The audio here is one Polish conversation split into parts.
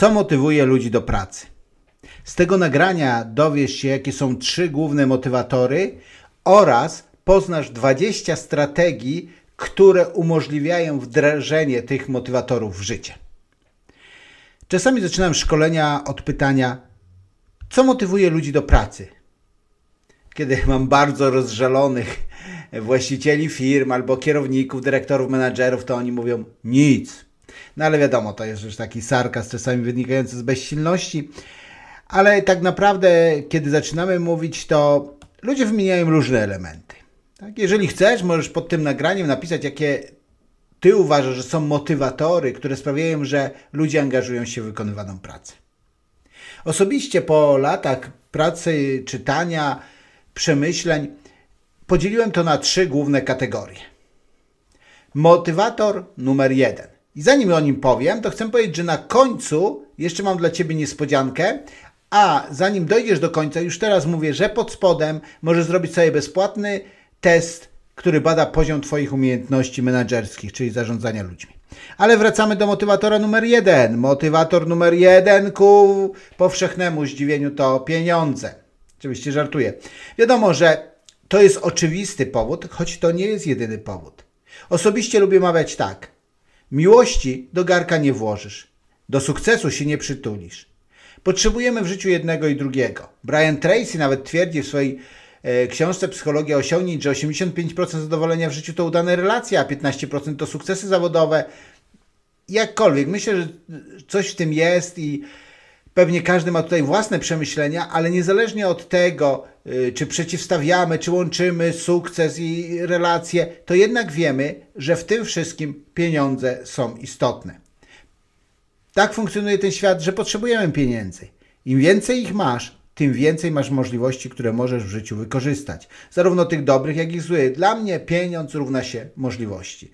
Co motywuje ludzi do pracy? Z tego nagrania dowiesz się, jakie są trzy główne motywatory oraz poznasz 20 strategii, które umożliwiają wdrażanie tych motywatorów w życie. Czasami zaczynam szkolenia od pytania, co motywuje ludzi do pracy? Kiedy mam bardzo rozżalonych właścicieli firm albo kierowników, dyrektorów, menadżerów, to oni mówią nic. No ale wiadomo, to jest już taki sarkaz czasami wynikający z bezsilności. Ale tak naprawdę, kiedy zaczynamy mówić, to ludzie wymieniają różne elementy. Tak? Jeżeli chcesz, możesz pod tym nagraniem napisać, jakie ty uważasz, że są motywatory, które sprawiają, że ludzie angażują się w wykonywaną pracę. Osobiście po latach pracy, czytania, przemyśleń podzieliłem to na trzy główne kategorie. Motywator numer jeden. I zanim o nim powiem, to chcę powiedzieć, że na końcu jeszcze mam dla Ciebie niespodziankę, a zanim dojdziesz do końca, już teraz mówię, że pod spodem możesz zrobić sobie bezpłatny test, który bada poziom Twoich umiejętności menedżerskich, czyli zarządzania ludźmi. Ale wracamy do motywatora numer jeden. Motywator numer jeden ku powszechnemu zdziwieniu to pieniądze. Oczywiście żartuję. Wiadomo, że to jest oczywisty powód, choć to nie jest jedyny powód. Osobiście lubię mawiać tak. Miłości do garka nie włożysz. Do sukcesu się nie przytulisz. Potrzebujemy w życiu jednego i drugiego. Brian Tracy nawet twierdzi w swojej e, książce Psychologia osiągnięć, że 85% zadowolenia w życiu to udane relacje, a 15% to sukcesy zawodowe. Jakkolwiek, myślę, że coś w tym jest i Pewnie każdy ma tutaj własne przemyślenia, ale niezależnie od tego, y, czy przeciwstawiamy, czy łączymy sukces i relacje, to jednak wiemy, że w tym wszystkim pieniądze są istotne. Tak funkcjonuje ten świat, że potrzebujemy pieniędzy. Im więcej ich masz, tym więcej masz możliwości, które możesz w życiu wykorzystać. Zarówno tych dobrych, jak i złych. Dla mnie pieniądz równa się możliwości.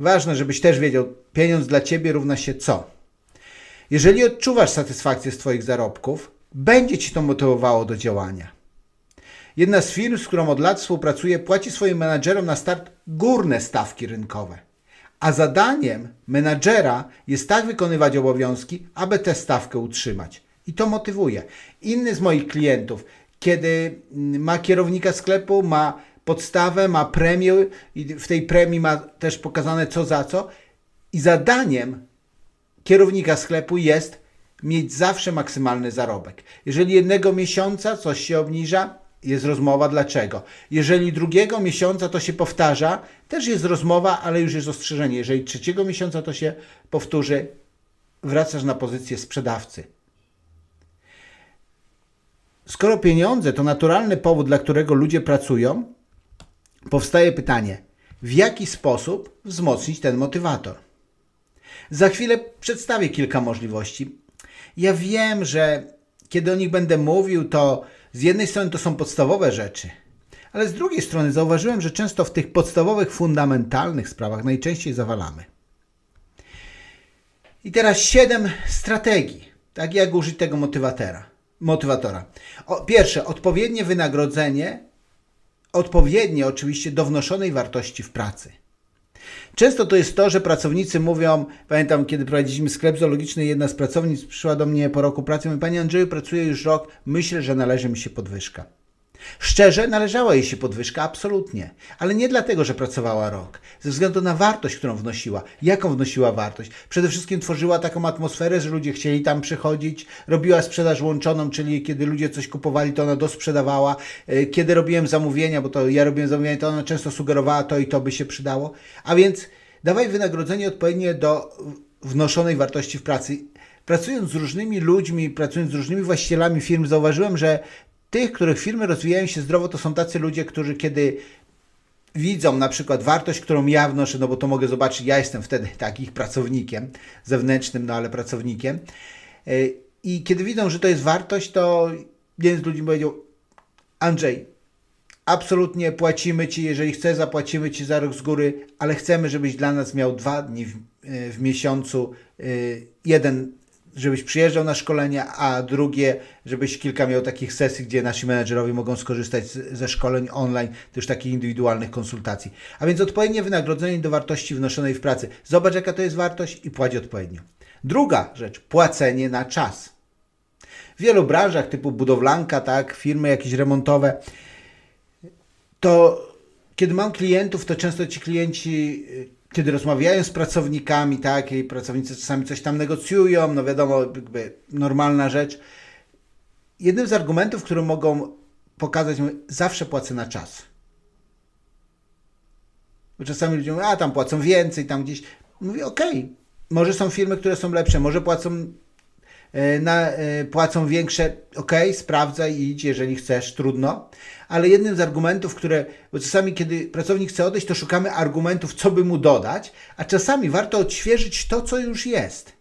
Ważne, żebyś też wiedział, pieniądz dla ciebie równa się co? Jeżeli odczuwasz satysfakcję z Twoich zarobków, będzie Ci to motywowało do działania. Jedna z firm, z którą od lat współpracuję, płaci swoim menadżerom na start górne stawki rynkowe. A zadaniem menadżera jest tak wykonywać obowiązki, aby tę stawkę utrzymać. I to motywuje. Inny z moich klientów, kiedy ma kierownika sklepu, ma podstawę, ma premię i w tej premii ma też pokazane co za co. I zadaniem kierownika sklepu jest mieć zawsze maksymalny zarobek. Jeżeli jednego miesiąca coś się obniża, jest rozmowa dlaczego. Jeżeli drugiego miesiąca to się powtarza, też jest rozmowa, ale już jest ostrzeżenie. Jeżeli trzeciego miesiąca to się powtórzy, wracasz na pozycję sprzedawcy. Skoro pieniądze to naturalny powód, dla którego ludzie pracują, powstaje pytanie, w jaki sposób wzmocnić ten motywator? Za chwilę przedstawię kilka możliwości. Ja wiem, że kiedy o nich będę mówił, to z jednej strony to są podstawowe rzeczy, ale z drugiej strony zauważyłem, że często w tych podstawowych, fundamentalnych sprawach najczęściej zawalamy. I teraz siedem strategii, tak jak użyć tego motywatora. motywatora. O, pierwsze, odpowiednie wynagrodzenie, odpowiednie oczywiście do wnoszonej wartości w pracy. Często to jest to, że pracownicy mówią, pamiętam kiedy prowadziliśmy sklep zoologiczny, jedna z pracownic przyszła do mnie po roku pracy i mówi, Panie Andrzeju, pracuję już rok, myślę, że należy mi się podwyżka. Szczerze, należała jej się podwyżka, absolutnie. Ale nie dlatego, że pracowała rok. Ze względu na wartość, którą wnosiła. Jaką wnosiła wartość? Przede wszystkim tworzyła taką atmosferę, że ludzie chcieli tam przychodzić. Robiła sprzedaż łączoną, czyli kiedy ludzie coś kupowali, to ona dosprzedawała. E, kiedy robiłem zamówienia, bo to ja robiłem zamówienia, to ona często sugerowała to i to by się przydało. A więc dawaj wynagrodzenie odpowiednie do wnoszonej wartości w pracy. Pracując z różnymi ludźmi, pracując z różnymi właścicielami firm, zauważyłem, że tych, których firmy rozwijają się zdrowo, to są tacy ludzie, którzy kiedy widzą na przykład wartość, którą ja wnoszę, no bo to mogę zobaczyć, ja jestem wtedy takich pracownikiem zewnętrznym, no ale pracownikiem. E, I kiedy widzą, że to jest wartość, to jeden z ludzi powiedział, Andrzej, absolutnie płacimy Ci, jeżeli chcesz, zapłacimy Ci za rok z góry, ale chcemy, żebyś dla nas miał dwa dni w, e, w miesiącu, e, jeden żebyś przyjeżdżał na szkolenia, a drugie, żebyś kilka miał takich sesji, gdzie nasi menedżerowie mogą skorzystać z, ze szkoleń online, też takich indywidualnych konsultacji. A więc odpowiednie wynagrodzenie do wartości wnoszonej w pracy. Zobacz, jaka to jest wartość i płać odpowiednio. Druga rzecz, płacenie na czas. W wielu branżach typu budowlanka, tak, firmy jakieś remontowe, to kiedy mam klientów, to często ci klienci, kiedy rozmawiają z pracownikami, tak, i pracownicy czasami coś tam negocjują, no wiadomo, jakby normalna rzecz. Jednym z argumentów, które mogą pokazać, zawsze płacę na czas. Bo czasami ludzie mówią, a tam płacą więcej, tam gdzieś. Mówię, okej, okay, może są firmy, które są lepsze, może płacą, na, e, płacą większe, ok, sprawdzaj i idź, jeżeli chcesz, trudno. Ale jednym z argumentów, które, bo czasami kiedy pracownik chce odejść, to szukamy argumentów, co by mu dodać, a czasami warto odświeżyć to, co już jest.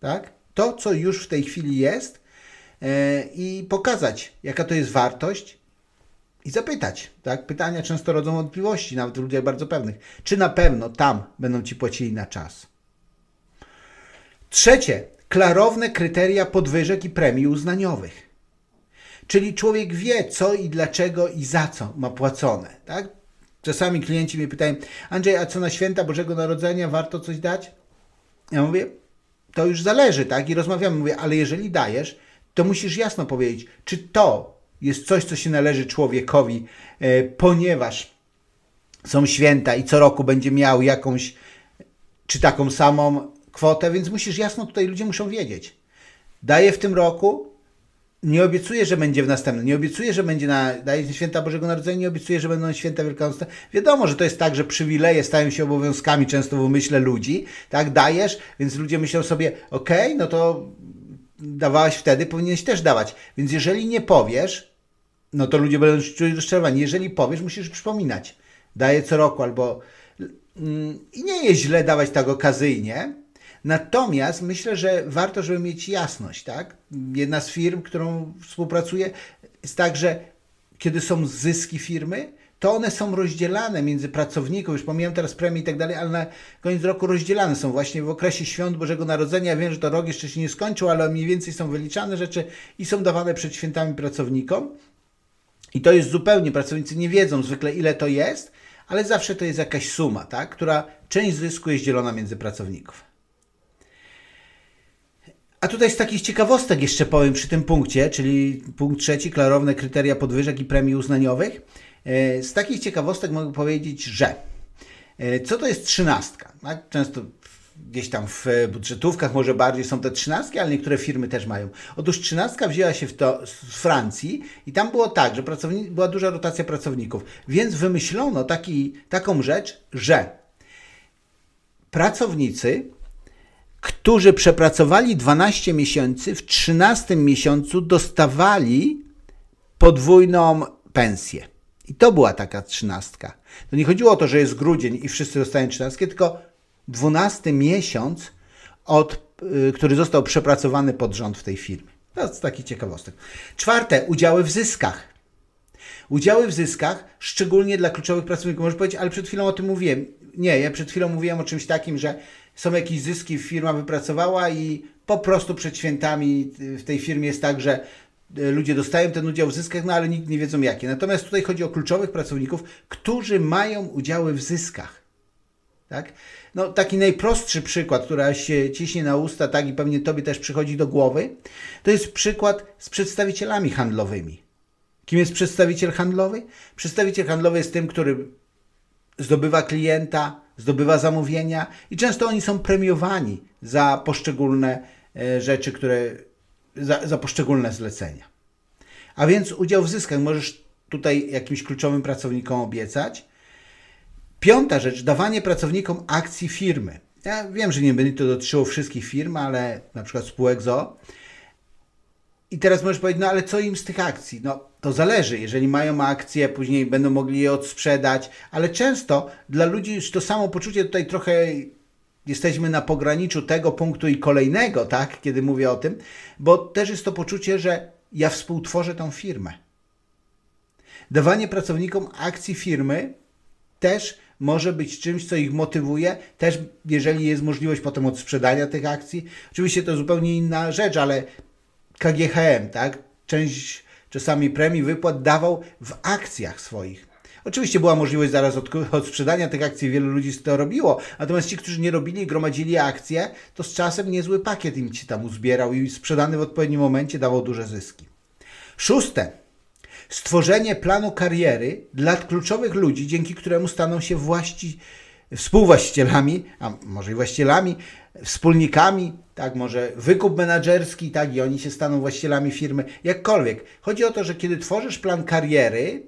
Tak? To, co już w tej chwili jest yy, i pokazać, jaka to jest wartość i zapytać. Tak? Pytania często rodzą wątpliwości, nawet w ludziach bardzo pewnych. Czy na pewno tam będą ci płacili na czas? Trzecie, klarowne kryteria podwyżek i premii uznaniowych. Czyli człowiek wie, co i dlaczego i za co ma płacone. Tak? Czasami klienci mnie pytają, Andrzej, a co na święta Bożego Narodzenia warto coś dać? Ja mówię, to już zależy, tak? I rozmawiamy, mówię, ale jeżeli dajesz, to musisz jasno powiedzieć, czy to jest coś, co się należy człowiekowi, e, ponieważ są święta i co roku będzie miał jakąś, czy taką samą kwotę, więc musisz jasno tutaj ludzie muszą wiedzieć. Daję w tym roku, nie obiecuję, że będzie w następnym, nie obiecuję, że będzie na daje święta Bożego Narodzenia, nie obiecuję, że będą święta Wielkanocne. Wiadomo, że to jest tak, że przywileje stają się obowiązkami często w umyśle ludzi, tak, dajesz, więc ludzie myślą sobie, okej, okay, no to dawałeś wtedy, powinieneś też dawać. Więc jeżeli nie powiesz, no to ludzie będą czuli rozczarowani. Jeżeli powiesz, musisz przypominać. Daję co roku albo... Mm, I nie jest źle dawać tak okazyjnie, Natomiast myślę, że warto, żeby mieć jasność, tak? Jedna z firm, którą współpracuję, jest tak, że kiedy są zyski firmy, to one są rozdzielane między pracowników, już pomijam teraz premii i tak dalej, ale na koniec roku rozdzielane są właśnie w okresie świąt Bożego Narodzenia. Wiem, że to rok jeszcze się nie skończył, ale mniej więcej są wyliczane rzeczy i są dawane przed świętami pracownikom. I to jest zupełnie, pracownicy nie wiedzą zwykle ile to jest, ale zawsze to jest jakaś suma, tak? która część zysku jest dzielona między pracowników. A tutaj z takich ciekawostek jeszcze powiem przy tym punkcie, czyli punkt trzeci, klarowne kryteria podwyżek i premii uznaniowych. E, z takich ciekawostek mogę powiedzieć, że e, co to jest trzynastka? Często gdzieś tam w budżetówkach może bardziej są te trzynastki, ale niektóre firmy też mają. Otóż trzynastka wzięła się w to z Francji i tam było tak, że była duża rotacja pracowników, więc wymyślono taki, taką rzecz, że pracownicy którzy przepracowali 12 miesięcy, w 13 miesiącu dostawali podwójną pensję. I to była taka trzynastka. To nie chodziło o to, że jest grudzień i wszyscy dostają trzynastkę, tylko 12 miesiąc, od, y, który został przepracowany pod rząd w tej firmie. To jest taki ciekawostek. Czwarte, udziały w zyskach. Udziały w zyskach, szczególnie dla kluczowych pracowników. Może powiedzieć, ale przed chwilą o tym mówiłem. Nie, ja przed chwilą mówiłem o czymś takim, że są jakieś zyski, firma wypracowała i po prostu przed świętami w tej firmie jest tak, że e, ludzie dostają ten udział w zyskach, no ale nikt nie wiedzą jakie. Natomiast tutaj chodzi o kluczowych pracowników, którzy mają udziały w zyskach. Tak? No, taki najprostszy przykład, który się ciśnie na usta, tak i pewnie Tobie też przychodzi do głowy, to jest przykład z przedstawicielami handlowymi. Kim jest przedstawiciel handlowy? Przedstawiciel handlowy jest tym, który zdobywa klienta, zdobywa zamówienia i często oni są premiowani za poszczególne e, rzeczy, które za, za poszczególne zlecenia. A więc udział w zyskach możesz tutaj jakimś kluczowym pracownikom obiecać. Piąta rzecz, dawanie pracownikom akcji firmy. Ja wiem, że nie będzie to dotyczyło wszystkich firm, ale na przykład spółek ZO. I teraz możesz powiedzieć, no ale co im z tych akcji? No to zależy. Jeżeli mają akcje, później będą mogli je odsprzedać, ale często dla ludzi już to samo poczucie tutaj trochę jesteśmy na pograniczu tego punktu i kolejnego, tak, kiedy mówię o tym, bo też jest to poczucie, że ja współtworzę tą firmę. Dawanie pracownikom akcji firmy też może być czymś, co ich motywuje, też jeżeli jest możliwość potem odsprzedania tych akcji. Oczywiście to zupełnie inna rzecz, ale KGHM, tak, część czasami premii wypłat dawał w akcjach swoich. Oczywiście była możliwość zaraz od, od sprzedania tych akcji, wielu ludzi to robiło, natomiast ci, którzy nie robili i gromadzili akcje, to z czasem niezły pakiet im się tam uzbierał i sprzedany w odpowiednim momencie dawał duże zyski. Szóste. Stworzenie planu kariery dla kluczowych ludzi, dzięki któremu staną się właści, współwłaścicielami, a może i właścicielami, wspólnikami, tak, może wykup menedżerski, tak, i oni się staną właścicielami firmy, jakkolwiek. Chodzi o to, że kiedy tworzysz plan kariery,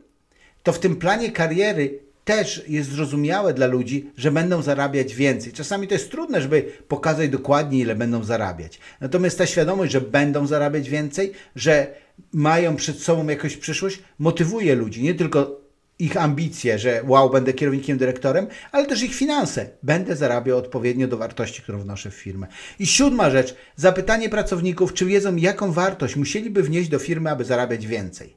to w tym planie kariery też jest zrozumiałe dla ludzi, że będą zarabiać więcej. Czasami to jest trudne, żeby pokazać dokładnie, ile będą zarabiać. Natomiast ta świadomość, że będą zarabiać więcej, że mają przed sobą jakąś przyszłość, motywuje ludzi. Nie tylko ich ambicje, że wow, będę kierownikiem, dyrektorem, ale też ich finanse. Będę zarabiał odpowiednio do wartości, którą wnoszę w firmę. I siódma rzecz, zapytanie pracowników, czy wiedzą, jaką wartość musieliby wnieść do firmy, aby zarabiać więcej.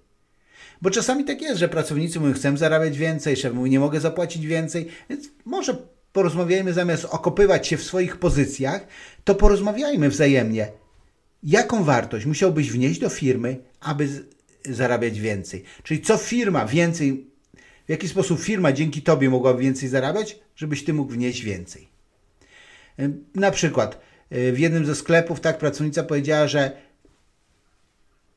Bo czasami tak jest, że pracownicy mówią, chcę zarabiać więcej, szef mówi, nie mogę zapłacić więcej, więc może porozmawiajmy zamiast okopywać się w swoich pozycjach, to porozmawiajmy wzajemnie. Jaką wartość musiałbyś wnieść do firmy, aby zarabiać więcej? Czyli co firma więcej, w jaki sposób firma dzięki Tobie mogłaby więcej zarabiać, żebyś Ty mógł wnieść więcej. Na przykład w jednym ze sklepów tak pracownica powiedziała, że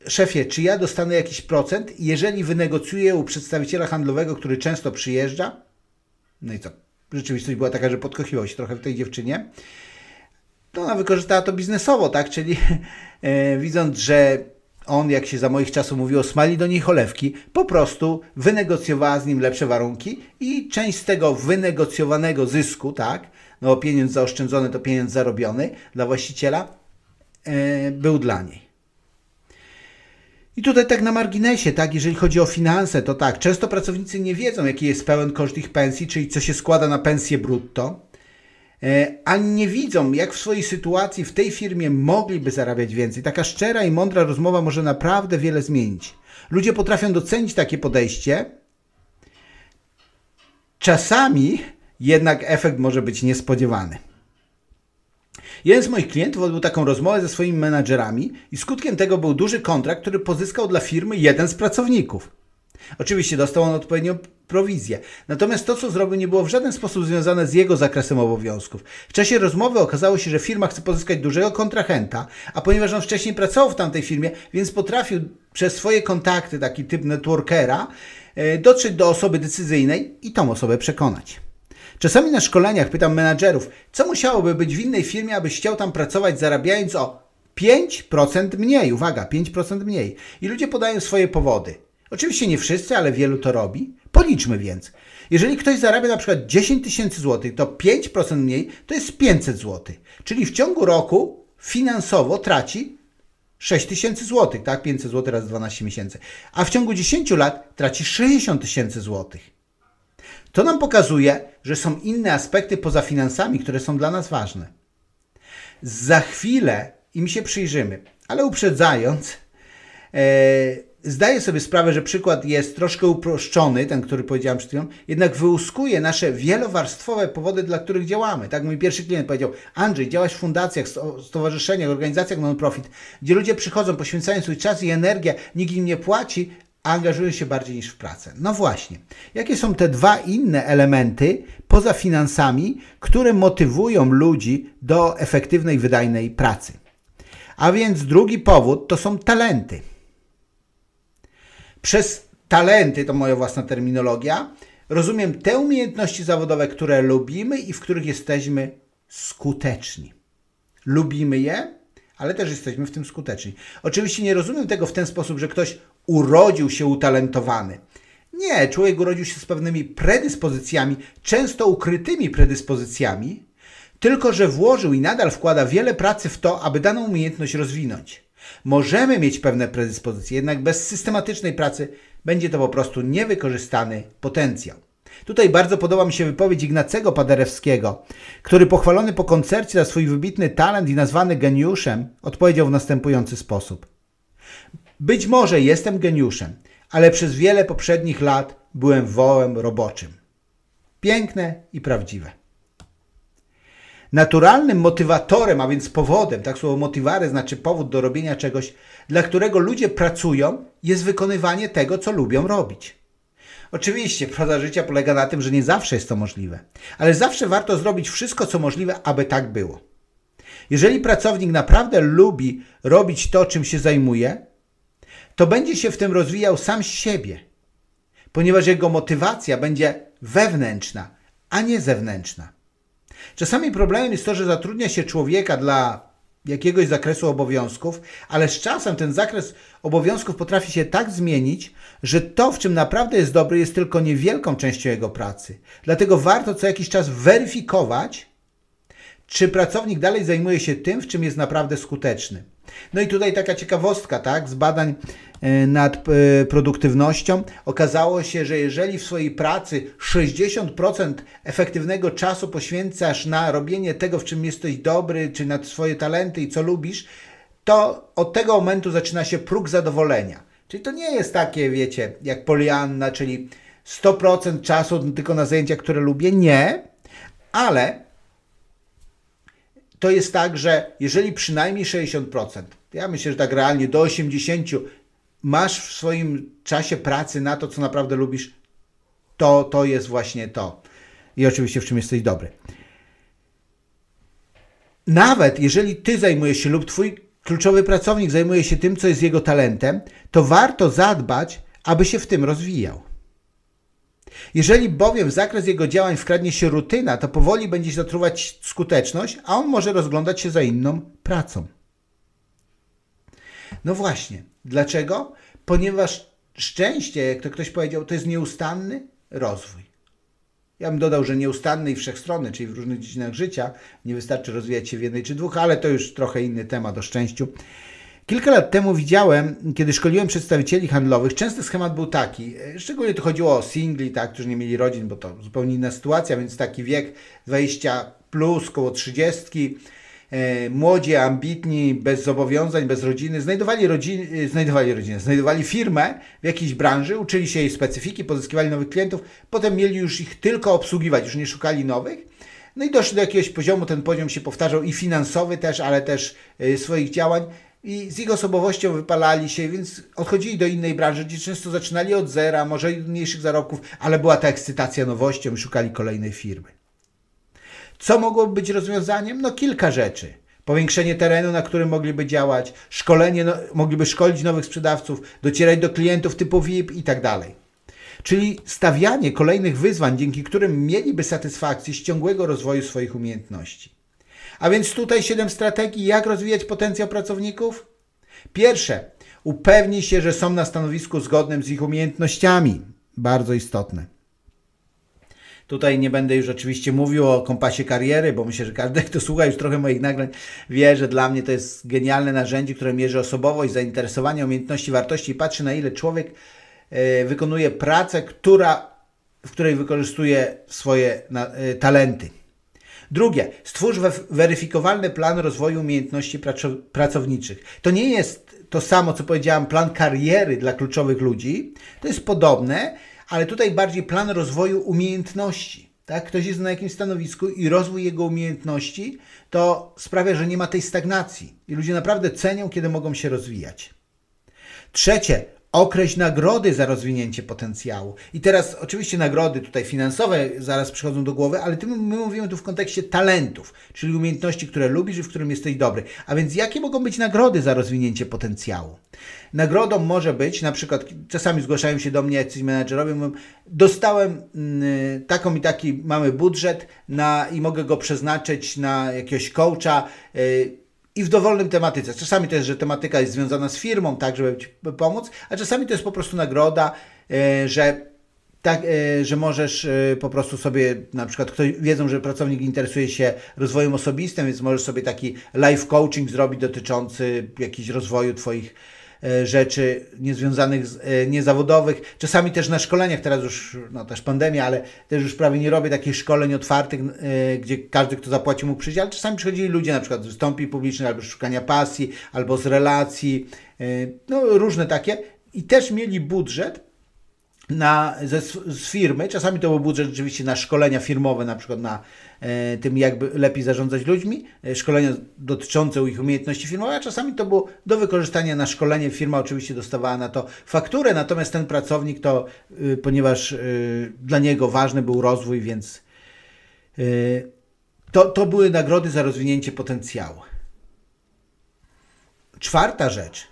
szefie, czy ja dostanę jakiś procent, jeżeli wynegocjuję u przedstawiciela handlowego, który często przyjeżdża? No i co? Rzeczywistość była taka, że podkochiwał się trochę w tej dziewczynie. To ona wykorzystała to biznesowo, tak? Czyli e, widząc, że on, jak się za moich czasów mówiło, smali do niej cholewki, po prostu wynegocjowała z nim lepsze warunki i część z tego wynegocjowanego zysku, tak? No pieniądz zaoszczędzony to pieniądz zarobiony dla właściciela, e, był dla niej. I tutaj tak na marginesie, tak, jeżeli chodzi o finanse, to tak, często pracownicy nie wiedzą, jaki jest pełen koszt ich pensji, czyli co się składa na pensję brutto, e, ani nie widzą, jak w swojej sytuacji w tej firmie mogliby zarabiać więcej. Taka szczera i mądra rozmowa może naprawdę wiele zmienić. Ludzie potrafią docenić takie podejście. Czasami jednak efekt może być niespodziewany. Jeden z moich klientów odbył taką rozmowę ze swoimi menadżerami i skutkiem tego był duży kontrakt, który pozyskał dla firmy jeden z pracowników. Oczywiście dostał on odpowiednią prowizję. Natomiast to, co zrobił, nie było w żaden sposób związane z jego zakresem obowiązków. W czasie rozmowy okazało się, że firma chce pozyskać dużego kontrahenta, a ponieważ on wcześniej pracował w tamtej firmie, więc potrafił przez swoje kontakty, taki typ networkera, e, dotrzeć do osoby decyzyjnej i tą osobę przekonać. Czasami na szkoleniach pytam menadżerów, co musiałoby być w innej firmie, abyś chciał tam pracować, zarabiając o 5% mniej. Uwaga, 5% mniej. I ludzie podają swoje powody. Oczywiście nie wszyscy, ale wielu to robi. Policzmy więc. Jeżeli ktoś zarabia na przykład 10 tysięcy złotych, to 5% mniej to jest 500 złotych. Czyli w ciągu roku finansowo traci 6 tysięcy złotych, tak? 500 złotych raz 12 miesięcy. A w ciągu 10 lat traci 60 tysięcy złotych. To nam pokazuje, że są inne aspekty poza finansami, które są dla nas ważne. Za chwilę im się przyjrzymy, ale uprzedzając, e, zdaję sobie sprawę, że przykład jest troszkę uproszczony, ten, który powiedziałem przed chwilą, jednak wyłuskuje nasze wielowarstwowe powody, dla których działamy. Tak mój pierwszy klient powiedział, Andrzej, działasz w fundacjach, stowarzyszeniach, organizacjach non-profit, gdzie ludzie przychodzą, poświęcają swój czas i energię, nikt im nie płaci, a angażują się bardziej niż w pracę. No właśnie. Jakie są te dwa inne elementy poza finansami, które motywują ludzi do efektywnej, wydajnej pracy? A więc drugi powód to są talenty. Przez talenty, to moja własna terminologia, rozumiem te umiejętności zawodowe, które lubimy i w których jesteśmy skuteczni. Lubimy je, ale też jesteśmy w tym skuteczni. Oczywiście nie rozumiem tego w ten sposób, że ktoś urodził się utalentowany. Nie, człowiek urodził się z pewnymi predyspozycjami, często ukrytymi predyspozycjami, tylko że włożył i nadal wkłada wiele pracy w to, aby daną umiejętność rozwinąć. Możemy mieć pewne predyspozycje, jednak bez systematycznej pracy będzie to po prostu niewykorzystany potencjał. Tutaj bardzo podoba mi się wypowiedź Ignacego Paderewskiego, który pochwalony po koncercie za swój wybitny talent i nazwany geniuszem, odpowiedział w następujący sposób. Być może jestem geniuszem, ale przez wiele poprzednich lat byłem wołem roboczym. Piękne i prawdziwe. Naturalnym motywatorem, a więc powodem, tak słowo motyware znaczy powód do robienia czegoś, dla którego ludzie pracują, jest wykonywanie tego, co lubią robić. Oczywiście, proza życia polega na tym, że nie zawsze jest to możliwe, ale zawsze warto zrobić wszystko, co możliwe, aby tak było. Jeżeli pracownik naprawdę lubi robić to, czym się zajmuje, to będzie się w tym rozwijał sam z siebie, ponieważ jego motywacja będzie wewnętrzna, a nie zewnętrzna. Czasami problemem jest to, że zatrudnia się człowieka dla jakiegoś zakresu obowiązków, ale z czasem ten zakres obowiązków potrafi się tak zmienić, że to, w czym naprawdę jest dobry, jest tylko niewielką częścią jego pracy. Dlatego warto co jakiś czas weryfikować, czy pracownik dalej zajmuje się tym, w czym jest naprawdę skuteczny. No i tutaj taka ciekawostka, tak, z badań e, nad e, produktywnością okazało się, że jeżeli w swojej pracy 60% efektywnego czasu poświęcasz na robienie tego, w czym jesteś dobry, czy na swoje talenty i co lubisz, to od tego momentu zaczyna się próg zadowolenia. Czyli to nie jest takie, wiecie, jak Polianna, czyli 100% czasu tylko na zajęcia, które lubię. Nie, ale to jest tak, że jeżeli przynajmniej 60%, ja myślę, że tak realnie do 80% masz w swoim czasie pracy na to, co naprawdę lubisz, to, to jest właśnie to. I oczywiście w czym jesteś dobry. Nawet jeżeli ty zajmujesz się lub twój kluczowy pracownik zajmuje się tym, co jest jego talentem, to warto zadbać, aby się w tym rozwijał. Jeżeli bowiem w zakres jego działań wkradnie się rutyna, to powoli będzie się zatruwać skuteczność, a on może rozglądać się za inną pracą. No właśnie. Dlaczego? Ponieważ szczęście, jak to ktoś powiedział, to jest nieustanny rozwój. Ja bym dodał, że nieustanny i wszechstronny, czyli w różnych dziedzinach życia. Nie wystarczy rozwijać się w jednej czy dwóch, ale to już trochę inny temat o szczęściu. Kilka lat temu widziałem, kiedy szkoliłem przedstawicieli handlowych, częsty schemat był taki, e, szczególnie tu chodziło o singli, tak, którzy nie mieli rodzin, bo to zupełnie inna sytuacja, więc taki wiek 20 plus, koło 30, e, młodzi, ambitni, bez zobowiązań, bez rodziny, znajdowali, rodzin, e, znajdowali rodzinę, znajdowali firmę w jakiejś branży, uczyli się jej specyfiki, pozyskiwali nowych klientów, potem mieli już ich tylko obsługiwać, już nie szukali nowych. No i doszli do jakiegoś poziomu, ten poziom się powtarzał i finansowy też, ale też swoich działań i z ich osobowością wypalali się, więc odchodzili do innej branży, gdzie często zaczynali od zera, może i mniejszych zarobków, ale była ta ekscytacja nowością i szukali kolejnej firmy. Co mogło być rozwiązaniem? No kilka rzeczy. Powiększenie terenu, na którym mogliby działać, szkolenie, no, mogliby szkolić nowych sprzedawców, docierać do klientów typu VIP i tak dalej. Czyli stawianie kolejnych wyzwań, dzięki którym mieliby satysfakcję z ciągłego rozwoju swoich umiejętności. A więc tutaj 7 strategii, jak rozwijać potencjał pracowników. Pierwsze, upewnij się, że są na stanowisku zgodnym z ich umiejętnościami. Bardzo istotne. Tutaj nie będę już oczywiście mówił o kompasie kariery, bo myślę, że każdy, kto słucha już trochę moich nagrań, wie, że dla mnie to jest genialne narzędzie, które mierzy osobowość, zainteresowanie, umiejętności, wartości i patrzy na ile człowiek e, wykonuje pracę, która, w której wykorzystuje swoje e, talenty. Drugie, stwórz weryfikowalny plan rozwoju umiejętności pracowniczych. To nie jest to samo, co powiedziałam, plan kariery dla kluczowych ludzi. To jest podobne, ale tutaj bardziej plan rozwoju umiejętności. Tak? Ktoś jest na jakimś stanowisku i rozwój jego umiejętności to sprawia, że nie ma tej stagnacji. I ludzie naprawdę cenią, kiedy mogą się rozwijać. Trzecie, określ nagrody za rozwinięcie potencjału. I teraz oczywiście nagrody tutaj finansowe zaraz przychodzą do głowy, ale my mówimy tu w kontekście talentów, czyli umiejętności, które lubisz i w którym jesteś dobry. A więc jakie mogą być nagrody za rozwinięcie potencjału? Nagrodą może być, na przykład czasami zgłaszają się do mnie jacyś menedżerowie, mówią, dostałem mm, taką i taki mamy budżet na, i mogę go przeznaczyć na jakiegoś coacha, y, i w dowolnym tematyce. Czasami jest, że tematyka jest związana z firmą, tak, żeby Ci pomóc, a czasami to jest po prostu nagroda, e, że tak, e, że możesz e, po prostu sobie, na przykład ktoś, wiedzą, że pracownik interesuje się rozwojem osobistym, więc możesz sobie taki life coaching zrobić dotyczący jakichś rozwoju Twoich rzeczy niezwiązanych, z, e, niezawodowych. Czasami też na szkoleniach, teraz już, no też pandemia, ale też już prawie nie robię takich szkoleń otwartych, e, gdzie każdy, kto zapłaci mógł przyjść, ale czasami przychodzili ludzie na przykład z wystąpień publicznych, albo z szukania pasji, albo z relacji, no różne takie i też mieli budżet na, ze, z firmy. Czasami to był budżet rzeczywiście na szkolenia firmowe, na przykład na e, tym, jakby lepiej zarządzać ludźmi, e, szkolenia dotyczące ich umiejętności firmowych, a czasami to było do wykorzystania na szkolenie. Firma oczywiście dostawała na to fakturę, natomiast ten pracownik to, y, ponieważ y, dla niego ważny był rozwój, więc y, to, to były nagrody za rozwinięcie potencjału. Czwarta rzecz.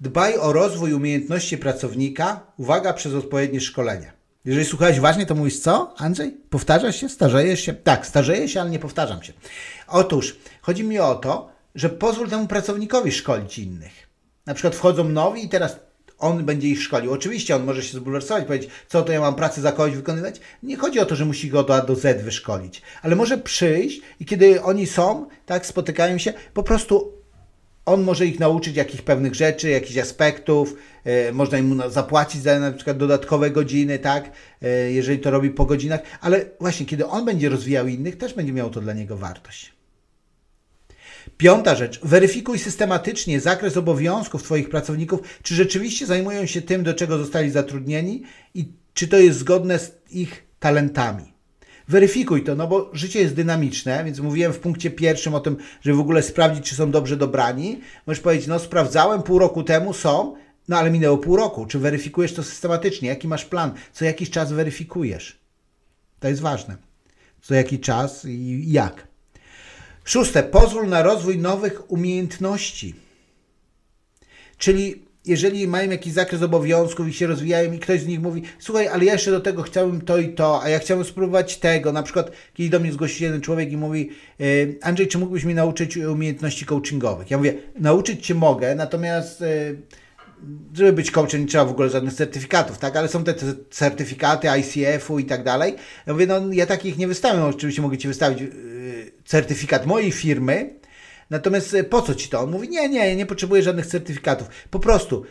Dbaj o rozwój umiejętności pracownika, uwaga, przez odpowiednie szkolenie. Jeżeli słuchałeś uważnie, to mówisz co, Andrzej? Powtarzasz się? Starzejesz się? Tak, starzeję się, ale nie powtarzam się. Otóż, chodzi mi o to, że pozwól temu pracownikowi szkolić innych. Na przykład wchodzą nowi i teraz on będzie ich szkolił. Oczywiście on może się zbulwersować, powiedzieć, co to ja mam pracę za kogoś wykonywać. Nie chodzi o to, że musi go do A do Z wyszkolić, ale może przyjść i kiedy oni są, tak, spotykają się, po prostu on może ich nauczyć jakichś pewnych rzeczy, jakichś aspektów, e, można im zapłacić za na przykład dodatkowe godziny, tak, e, jeżeli to robi po godzinach, ale właśnie kiedy on będzie rozwijał innych, też będzie miało to dla niego wartość. Piąta rzecz, weryfikuj systematycznie zakres obowiązków Twoich pracowników, czy rzeczywiście zajmują się tym, do czego zostali zatrudnieni? I czy to jest zgodne z ich talentami. Weryfikuj to, no bo życie jest dynamiczne, więc mówiłem w punkcie pierwszym o tym, żeby w ogóle sprawdzić, czy są dobrze dobrani. Możesz powiedzieć, no sprawdzałem pół roku temu, są, no ale minęło pół roku. Czy weryfikujesz to systematycznie? Jaki masz plan? Co jakiś czas weryfikujesz? To jest ważne. Co jaki czas i jak. Szóste, pozwól na rozwój nowych umiejętności. Czyli jeżeli mają jakiś zakres obowiązków i się rozwijają i ktoś z nich mówi, słuchaj, ale ja jeszcze do tego chciałbym to i to, a ja chciałbym spróbować tego. Na przykład kiedyś do mnie zgłosił jeden człowiek i mówi, e, Andrzej, czy mógłbyś mnie nauczyć umiejętności coachingowych? Ja mówię, nauczyć Cię mogę, natomiast e, żeby być coachem nie trzeba w ogóle żadnych certyfikatów, tak? Ale są te certyfikaty ICF-u i tak dalej. Ja mówię, no ja takich nie wystawiam, oczywiście mogę Ci wystawić e, certyfikat mojej firmy, Natomiast e, po co ci to? On mówi, nie, nie, nie potrzebuję żadnych certyfikatów. Po prostu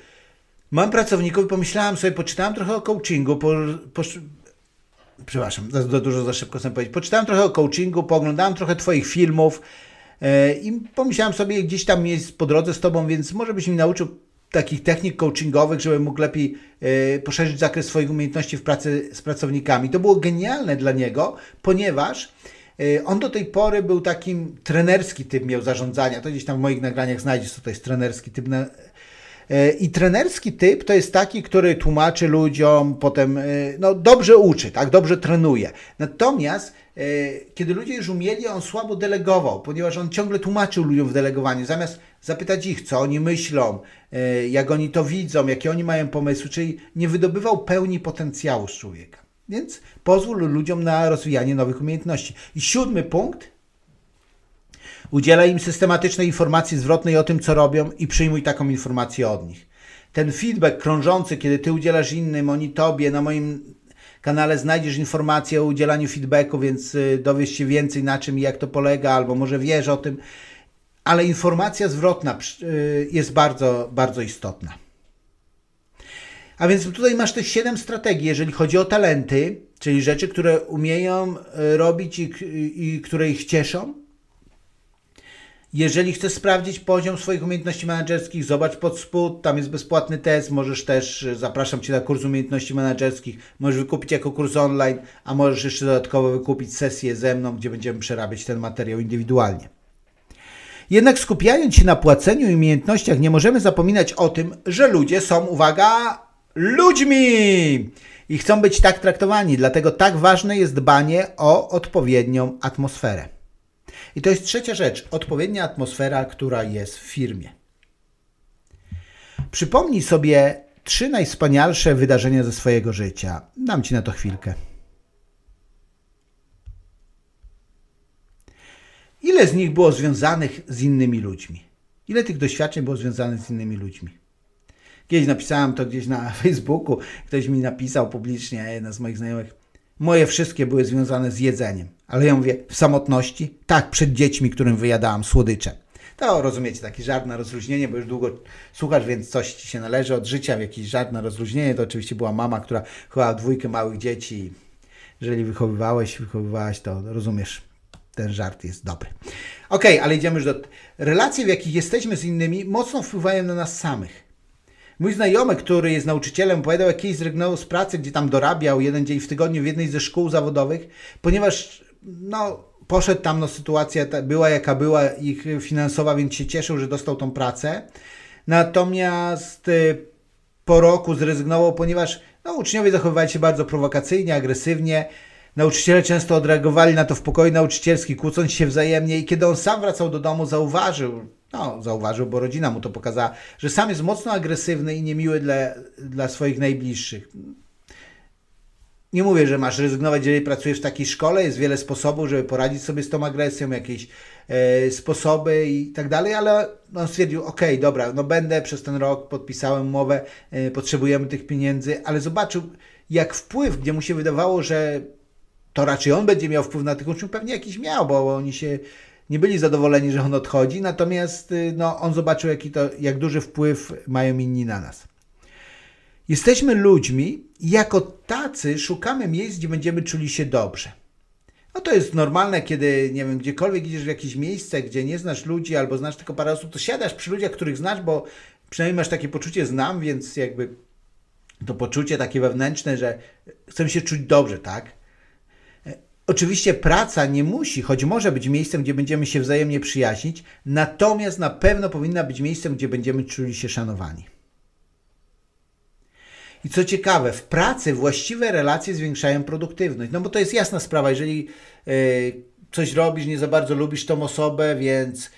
mam pracowników i pomyślałem sobie, poczytałem trochę o coachingu, po, po, przepraszam, za, za dużo, za szybko chcę powiedzieć. Poczytałem trochę o coachingu, pooglądałem trochę Twoich filmów yy, i pomyślałem sobie, gdzieś tam jest po drodze z Tobą, więc może byś mi nauczył takich technik coachingowych, żeby mógł lepiej yy, poszerzyć zakres swoich umiejętności w pracy z pracownikami. To było genialne dla niego, ponieważ on do tej pory był takim trenerski typ miał zarządzania. To gdzieś tam w moich nagraniach znajdziesz, co to jest trenerski typ. Y, I trenerski typ to jest taki, który tłumaczy ludziom, potem y, no, dobrze uczy, tak, dobrze trenuje. Natomiast kiedy ludzie już umieli, on słabo delegował, ponieważ on ciągle tłumaczył ludziom w delegowaniu, zamiast zapytać ich, co oni myślą, jak oni to widzą, jakie oni mają pomysły, czyli nie wydobywał pełni potencjału z człowieka. Więc pozwól ludziom na rozwijanie nowych umiejętności. I siódmy punkt. Udzielaj im systematycznej informacji zwrotnej o tym, co robią i przyjmuj taką informację od nich. Ten feedback krążący, kiedy ty udzielasz innym, oni tobie, na moim kanale znajdziesz informacje o udzielaniu feedbacku, więc y, dowiesz się więcej na czym i jak to polega, albo może wiesz o tym, ale informacja zwrotna y, jest bardzo, bardzo istotna. A więc tutaj masz te siedem strategii, jeżeli chodzi o talenty, czyli rzeczy, które umieją e, robić i, i które ich cieszą. Jeżeli chcesz sprawdzić poziom swoich umiejętności menedżerskich, zobacz pod spód, tam jest bezpłatny test, możesz też, e, zapraszam Cię na kurs umiejętności menedżerskich, możesz wykupić jako kurs online, a możesz jeszcze dodatkowo wykupić sesję ze mną, gdzie będziemy przerabiać ten materiał indywidualnie. Jednak skupiając się na płaceniu i umiejętnościach, nie możemy zapominać o tym, że ludzie są, uwaga, ludźmi i chcą być tak traktowani. Dlatego tak ważne jest dbanie o odpowiednią atmosferę. I to jest trzecia rzecz odpowiednia atmosfera, która jest w firmie. Przypomnij sobie trzy najwspanialsze wydarzenia ze swojego życia. Dam ci na to chwilkę. Ile z nich było związanych z innymi ludźmi? Ile tych doświadczeń było związanych z innymi ludźmi? Kiedyś napisałem to gdzieś na Facebooku, ktoś mi napisał publicznie, jeden z moich znajomych. Moje wszystkie były związane z jedzeniem. Ale ja mówię, w samotności? Tak, przed dziećmi, którym wyjadałam słodycze. To rozumiecie, taki żart na rozluźnienie, bo już długo słuchasz, więc coś ci się należy od życia, jakiś żart na rozluźnienie. To oczywiście była mama, która chowała dwójkę małych dzieci. Jeżeli wychowywałeś, wychowywałaś, to rozumiesz, ten żart jest dobry. Ok, ale idziemy już do... Relacje, w jakich jesteśmy z innymi, mocno wpływają na nas samych. Mój znajomy, który jest nauczycielem, powiedział, jak kiedyś z pracy, gdzie tam dorabiał jeden dzień w tygodniu w jednej ze szkół zawodowych, ponieważ no, poszedł tam, no sytuacja była jaka była, ich finansowa, więc się cieszył, że dostał tą pracę. Natomiast y, po roku zrezygnował, ponieważ no, uczniowie zachowywali się bardzo prowokacyjnie, agresywnie. Nauczyciele często odreagowali na to w pokoju nauczycielski, kłócąc się wzajemnie i kiedy on sam wracał do domu, zauważył, no zauważył, bo rodzina mu to pokazała, że sam jest mocno agresywny i niemiły dla, dla swoich najbliższych. Nie mówię, że masz rezygnować, jeżeli pracujesz w takiej szkole, jest wiele sposobów, żeby poradzić sobie z tą agresją, jakieś e, sposoby i tak dalej, ale on stwierdził, ok, dobra, no będę przez ten rok, podpisałem umowę, e, potrzebujemy tych pieniędzy, ale zobaczył, jak wpływ, gdzie mu się wydawało, że to raczej on będzie miał wpływ na tych uczniów, pewnie jakiś miał, bo oni się nie byli zadowoleni, że on odchodzi, natomiast y, no, on zobaczył, jaki to, jak duży wpływ mają inni na nas. Jesteśmy ludźmi i jako tacy szukamy miejsc, gdzie będziemy czuli się dobrze. No to jest normalne, kiedy, nie wiem, gdziekolwiek idziesz w jakieś miejsce, gdzie nie znasz ludzi albo znasz tylko parę osób, to siadasz przy ludziach, których znasz, bo przynajmniej masz takie poczucie znam, więc jakby to poczucie takie wewnętrzne, że chcę się czuć dobrze, tak? Oczywiście praca nie musi, choć może być miejscem, gdzie będziemy się wzajemnie przyjaźnić, natomiast na pewno powinna być miejscem, gdzie będziemy czuli się szanowani. I co ciekawe, w pracy właściwe relacje zwiększają produktywność. No bo to jest jasna sprawa, jeżeli yy, coś robisz, nie za bardzo lubisz tą osobę, więc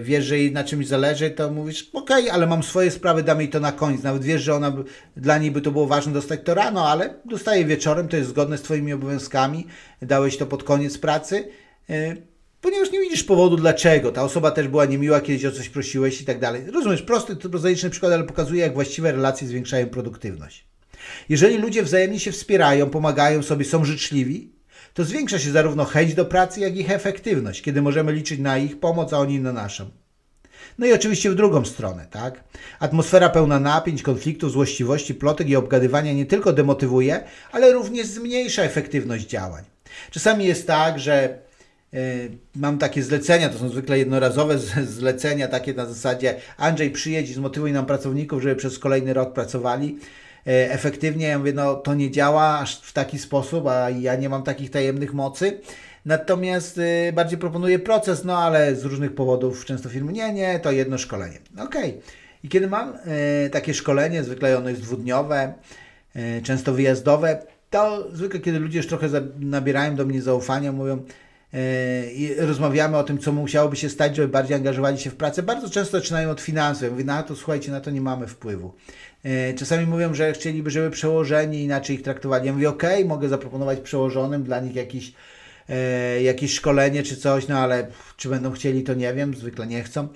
wiesz, że jej na czymś zależy, to mówisz, okej, okay, ale mam swoje sprawy, dam jej to na koniec. Nawet wiesz, że ona, dla niej by to było ważne dostać to rano, ale dostaje wieczorem, to jest zgodne z Twoimi obowiązkami, dałeś to pod koniec pracy. Yy, ponieważ nie widzisz powodu dlaczego. Ta osoba też była niemiła, kiedyś o coś prosiłeś i tak dalej. Rozumiesz, prosty, prozaiczny przykład, ale pokazuje, jak właściwe relacje zwiększają produktywność. Jeżeli ludzie wzajemnie się wspierają, pomagają sobie, są życzliwi, to zwiększa się zarówno chęć do pracy, jak i ich efektywność, kiedy możemy liczyć na ich pomoc, a oni na naszą. No i oczywiście w drugą stronę, tak? Atmosfera pełna napięć, konfliktów, złościwości, plotek i obgadywania nie tylko demotywuje, ale również zmniejsza efektywność działań. Czasami jest tak, że Y, mam takie zlecenia, to są zwykle jednorazowe zlecenia, takie na zasadzie Andrzej przyjedź zmotywuj nam pracowników, żeby przez kolejny rok pracowali efektywnie. Ja mówię, no to nie działa aż w taki sposób, a ja nie mam takich tajemnych mocy. Natomiast y, bardziej proponuję proces, no ale z różnych powodów często firmy, nie, nie, to jedno szkolenie. Okej. Okay. I kiedy mam takie szkolenie, zwykle ono jest dwudniowe, często wyjazdowe, to zwykle kiedy ludzie już trochę nabierają do mnie zaufania, mówią, E, i rozmawiamy o tym, co musiałoby się stać, żeby bardziej angażowali się w pracę. Bardzo często zaczynają od finansów. Ja mówię, na to słuchajcie, na to nie mamy wpływu. E, czasami mówią, że chcieliby, żeby przełożeni inaczej ich traktowali. Ja mówię, ok, mogę zaproponować przełożonym dla nich jakiś, e, jakieś szkolenie czy coś, no ale czy będą chcieli, to nie wiem, zwykle nie chcą.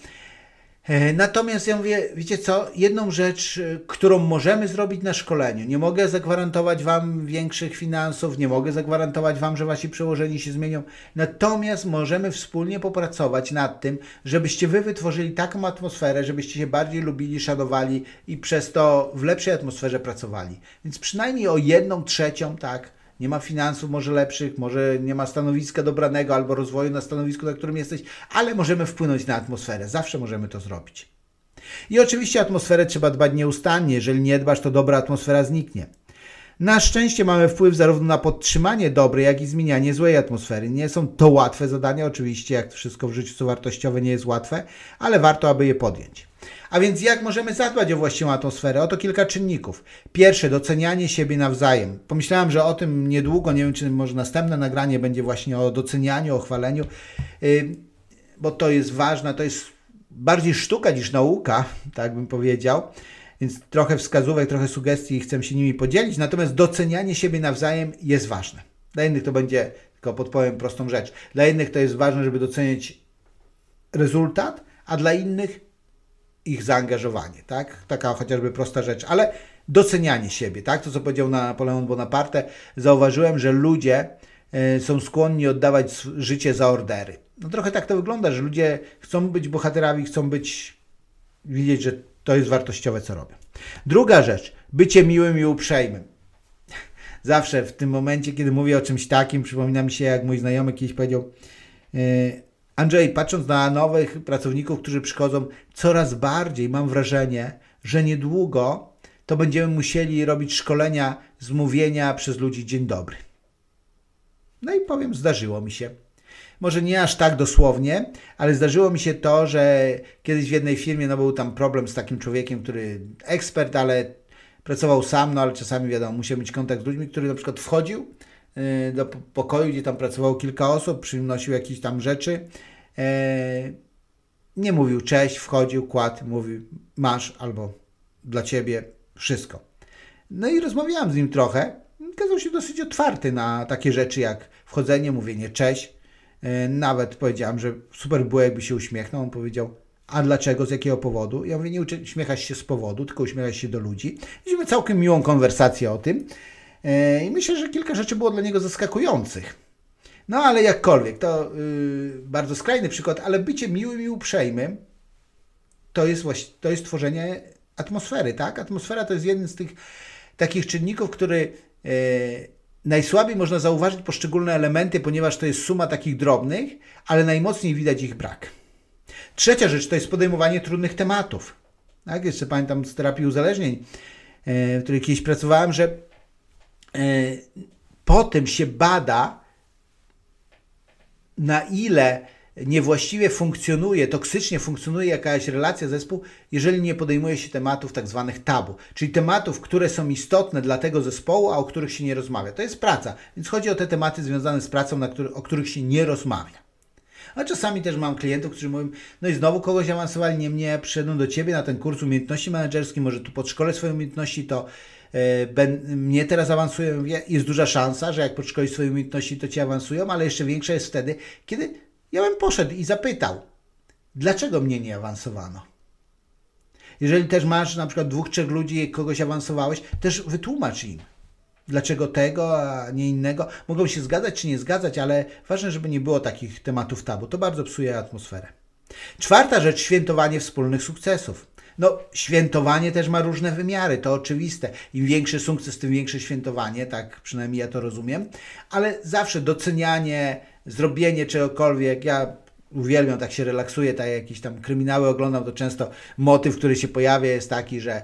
E, natomiast ja mówię, wiecie co, jedną rzecz, e, którą możemy zrobić na szkoleniu, nie mogę zagwarantować Wam większych finansów, nie mogę zagwarantować Wam, że Wasi przełożeni się zmienią, natomiast możemy wspólnie popracować nad tym, żebyście Wy wytworzyli taką atmosferę, żebyście się bardziej lubili, szanowali i przez to w lepszej atmosferze pracowali. Więc przynajmniej o jedną trzecią, tak, nie ma finansów może lepszych, może nie ma stanowiska dobranego albo rozwoju na stanowisku, na którym jesteś, ale możemy wpłynąć na atmosferę. Zawsze możemy to zrobić. I oczywiście atmosferę trzeba dbać nieustannie. Jeżeli nie dbasz, to dobra atmosfera zniknie. Na szczęście mamy wpływ zarówno na podtrzymanie dobrej, jak i zmienianie złej atmosfery. Nie są to łatwe zadania, oczywiście, jak wszystko w życiu co wartościowe nie jest łatwe, ale warto, aby je podjąć. A więc jak możemy zadbać o właściwą atmosferę? Oto kilka czynników. Pierwsze, docenianie siebie nawzajem. Pomyślałem, że o tym niedługo, nie wiem, czy może następne nagranie będzie właśnie o docenianiu, o chwaleniu, yy, bo to jest ważne, to jest bardziej sztuka niż nauka, tak bym powiedział. Więc trochę wskazówek, trochę sugestii chcę się nimi podzielić, natomiast docenianie siebie nawzajem jest ważne. Dla innych to będzie, tylko podpowiem prostą rzecz, dla innych to jest ważne, żeby doceniać rezultat, a dla innych ich zaangażowanie, tak? Taka chociażby prosta rzecz, ale docenianie siebie, tak? To, co powiedział Napoleon Bonaparte, zauważyłem, że ludzie e, są skłonni oddawać życie za ordery. No trochę tak to wygląda, że ludzie chcą być bohaterami, chcą być, widzieć, że to jest wartościowe, co robią. Druga rzecz, bycie miłym i uprzejmym. Zawsze w tym momencie, kiedy mówię o czymś takim, przypomina mi się, jak mój znajomy kiedyś powiedział, e, Andrzej, patrząc na nowych pracowników, którzy przychodzą, coraz bardziej mam wrażenie, że niedługo to będziemy musieli robić szkolenia z mówienia przez ludzi dzień dobry. No i powiem, zdarzyło mi się. Może nie aż tak dosłownie, ale zdarzyło mi się to, że kiedyś w jednej firmie no, był tam problem z takim człowiekiem, który ekspert, ale pracował sam, no ale czasami wiadomo, musiał mieć kontakt z ludźmi, który na przykład wchodził do pokoju, gdzie tam pracowało kilka osób, przynosił jakieś tam rzeczy. E, nie mówił cześć, wchodził, kładł, mówił masz albo dla ciebie wszystko. No i rozmawiałem z nim trochę. Kazał się dosyć otwarty na takie rzeczy jak wchodzenie, mówienie cześć. E, nawet powiedziałem, że super było, jakby się uśmiechnął. On powiedział, a dlaczego, z jakiego powodu? Ja mówię, nie uśmiechasz się z powodu, tylko uśmiechasz się do ludzi. Mieliśmy całkiem miłą konwersację o tym. E, I myślę, że kilka rzeczy było dla niego zaskakujących. No ale jakkolwiek, to yy, bardzo skrajny przykład, ale bycie miłym i uprzejmym to jest, właśnie, to jest tworzenie atmosfery, tak? Atmosfera to jest jeden z tych takich czynników, który yy, najsłabiej można zauważyć poszczególne elementy, ponieważ to jest suma takich drobnych, ale najmocniej widać ich brak. Trzecia rzecz to jest podejmowanie trudnych tematów. Tak? Jeszcze pamiętam z terapii uzależnień, yy, w której kiedyś pracowałem, że yy, po tym się bada, na ile niewłaściwie funkcjonuje, toksycznie funkcjonuje jakaś relacja zespół, jeżeli nie podejmuje się tematów tak zwanych tabu, czyli tematów, które są istotne dla tego zespołu, a o których się nie rozmawia. To jest praca, więc chodzi o te tematy związane z pracą, który, o których się nie rozmawia. A czasami też mam klientów, którzy mówią, no i znowu kogoś awansowali, nie mnie, przyszedłem do Ciebie na ten kurs umiejętności menedżerskich, może tu podszkolę swoje umiejętności, to E, ben, mnie teraz awansują, jest duża szansa, że jak podszkolisz swoje umiejętności, to cię awansują, ale jeszcze większa jest wtedy, kiedy ja bym poszedł i zapytał, dlaczego mnie nie awansowano? Jeżeli też masz na przykład dwóch, trzech ludzi, kogoś awansowałeś, też wytłumacz im, dlaczego tego, a nie innego. Mogą się zgadzać czy nie zgadzać, ale ważne, żeby nie było takich tematów tabu. To bardzo psuje atmosferę. Czwarta rzecz, świętowanie wspólnych sukcesów. No, świętowanie też ma różne wymiary, to oczywiste. Im większy sukces, tym większe świętowanie, tak przynajmniej ja to rozumiem, ale zawsze docenianie, zrobienie czegokolwiek, ja uwielbiam, tak się relaksuję, tak jakieś tam kryminały oglądam, to często motyw, który się pojawia jest taki, że e,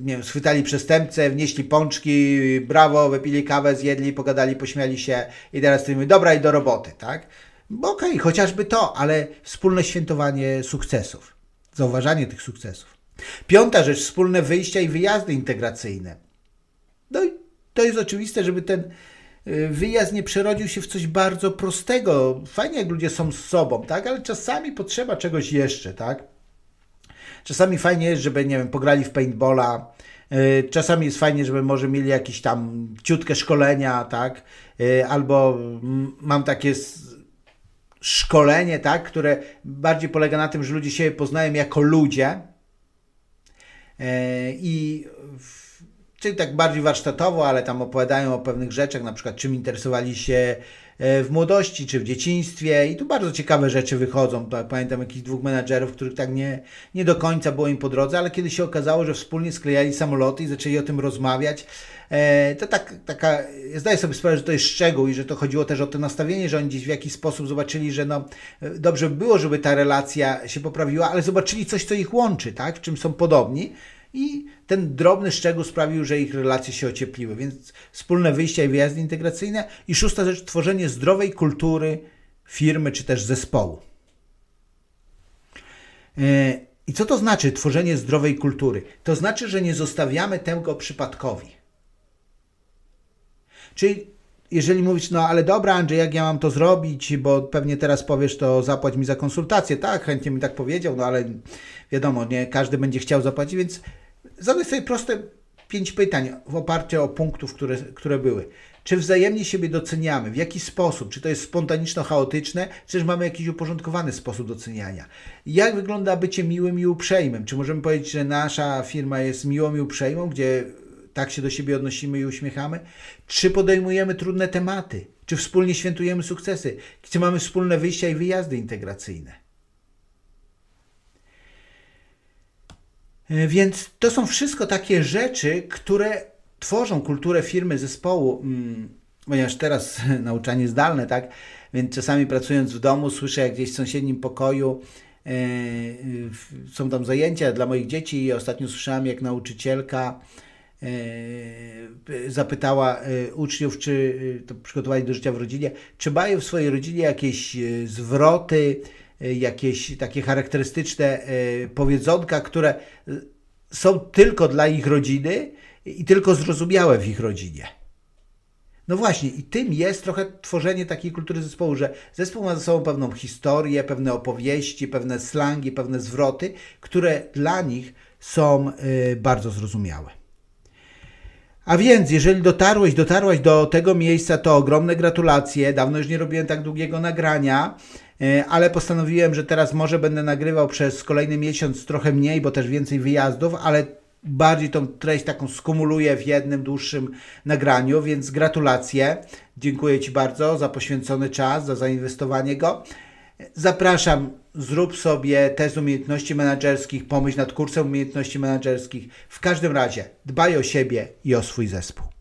nie wiem, schwytali przestępcę, wnieśli pączki, brawo, wypili kawę, zjedli, pogadali, pośmiali się i teraz ty mówisz, dobra i do roboty, tak? Okej, okay, chociażby to, ale wspólne świętowanie sukcesów zauważanie tych sukcesów. Piąta rzecz, wspólne wyjścia i wyjazdy integracyjne. No i to jest oczywiste, żeby ten y, wyjazd nie przerodził się w coś bardzo prostego. Fajnie, jak ludzie są z sobą, tak? Ale czasami potrzeba czegoś jeszcze, tak? Czasami fajnie jest, żeby, nie wiem, pograli w paintballa, y, Czasami jest fajnie, żeby może mieli jakieś tam ciutkie szkolenia, tak? Y, albo mam takie szkolenie, tak, które bardziej polega na tym, że ludzie się poznają jako ludzie. E, i czyli tak bardziej warsztatowo, ale tam opowiadają o pewnych rzeczach, na przykład czym interesowali się w młodości czy w dzieciństwie i tu bardzo ciekawe rzeczy wychodzą. Pamiętam jakichś dwóch menadżerów, których tak nie, nie do końca było im po drodze, ale kiedy się okazało, że wspólnie sklejali samoloty i zaczęli o tym rozmawiać, E, to tak, taka, zdaję sobie sprawę, że to jest szczegół i że to chodziło też o to nastawienie, że oni gdzieś w jakiś sposób zobaczyli, że no, dobrze by było, żeby ta relacja się poprawiła, ale zobaczyli coś, co ich łączy, tak? w czym są podobni. I ten drobny szczegół sprawił, że ich relacje się ociepliły. Więc wspólne wyjścia i wyjazdy integracyjne. I szósta rzecz, tworzenie zdrowej kultury firmy czy też zespołu. E, I co to znaczy tworzenie zdrowej kultury? To znaczy, że nie zostawiamy tego przypadkowi. Czyli jeżeli mówisz, no ale dobra Andrzej, jak ja mam to zrobić, bo pewnie teraz powiesz, to zapłać mi za konsultację. Tak, chętnie mi tak powiedział, no ale wiadomo, nie każdy będzie chciał zapłacić, więc zadaj sobie proste pięć pytań w oparciu o punktów, które, które były. Czy wzajemnie siebie doceniamy? W jaki sposób? Czy to jest spontaniczno-chaotyczne, czy też mamy jakiś uporządkowany sposób doceniania? Jak wygląda bycie miłym i uprzejmym? Czy możemy powiedzieć, że nasza firma jest miłą i uprzejmą, gdzie tak się do siebie odnosimy i uśmiechamy? Czy podejmujemy trudne tematy? Czy wspólnie świętujemy sukcesy? Czy mamy wspólne wyjścia i wyjazdy integracyjne? Więc to są wszystko takie rzeczy, które tworzą kulturę firmy, zespołu, mm, ponieważ teraz nauczanie zdalne, tak? więc czasami pracując w domu słyszę, jak gdzieś w sąsiednim pokoju e, są tam zajęcia dla moich dzieci i ostatnio słyszałem, jak nauczycielka e, zapytała e, uczniów, czy to przygotowali do życia w rodzinie, czy mają w swojej rodzinie jakieś zwroty, jakieś takie charakterystyczne powiedzonka, które są tylko dla ich rodziny i tylko zrozumiałe w ich rodzinie. No właśnie, i tym jest trochę tworzenie takiej kultury zespołu, że zespół ma ze sobą pewną historię, pewne opowieści, pewne slangi, pewne zwroty, które dla nich są bardzo zrozumiałe. A więc, jeżeli dotarłeś, dotarłaś do tego miejsca, to ogromne gratulacje. Dawno już nie robiłem tak długiego nagrania, ale postanowiłem, że teraz może będę nagrywał przez kolejny miesiąc trochę mniej, bo też więcej wyjazdów, ale bardziej tą treść taką skumuluję w jednym dłuższym nagraniu, więc gratulacje. Dziękuję Ci bardzo za poświęcony czas, za zainwestowanie go. Zapraszam, zrób sobie test umiejętności menedżerskich, pomyśl nad kursem umiejętności menedżerskich. W każdym razie dbaj o siebie i o swój zespół.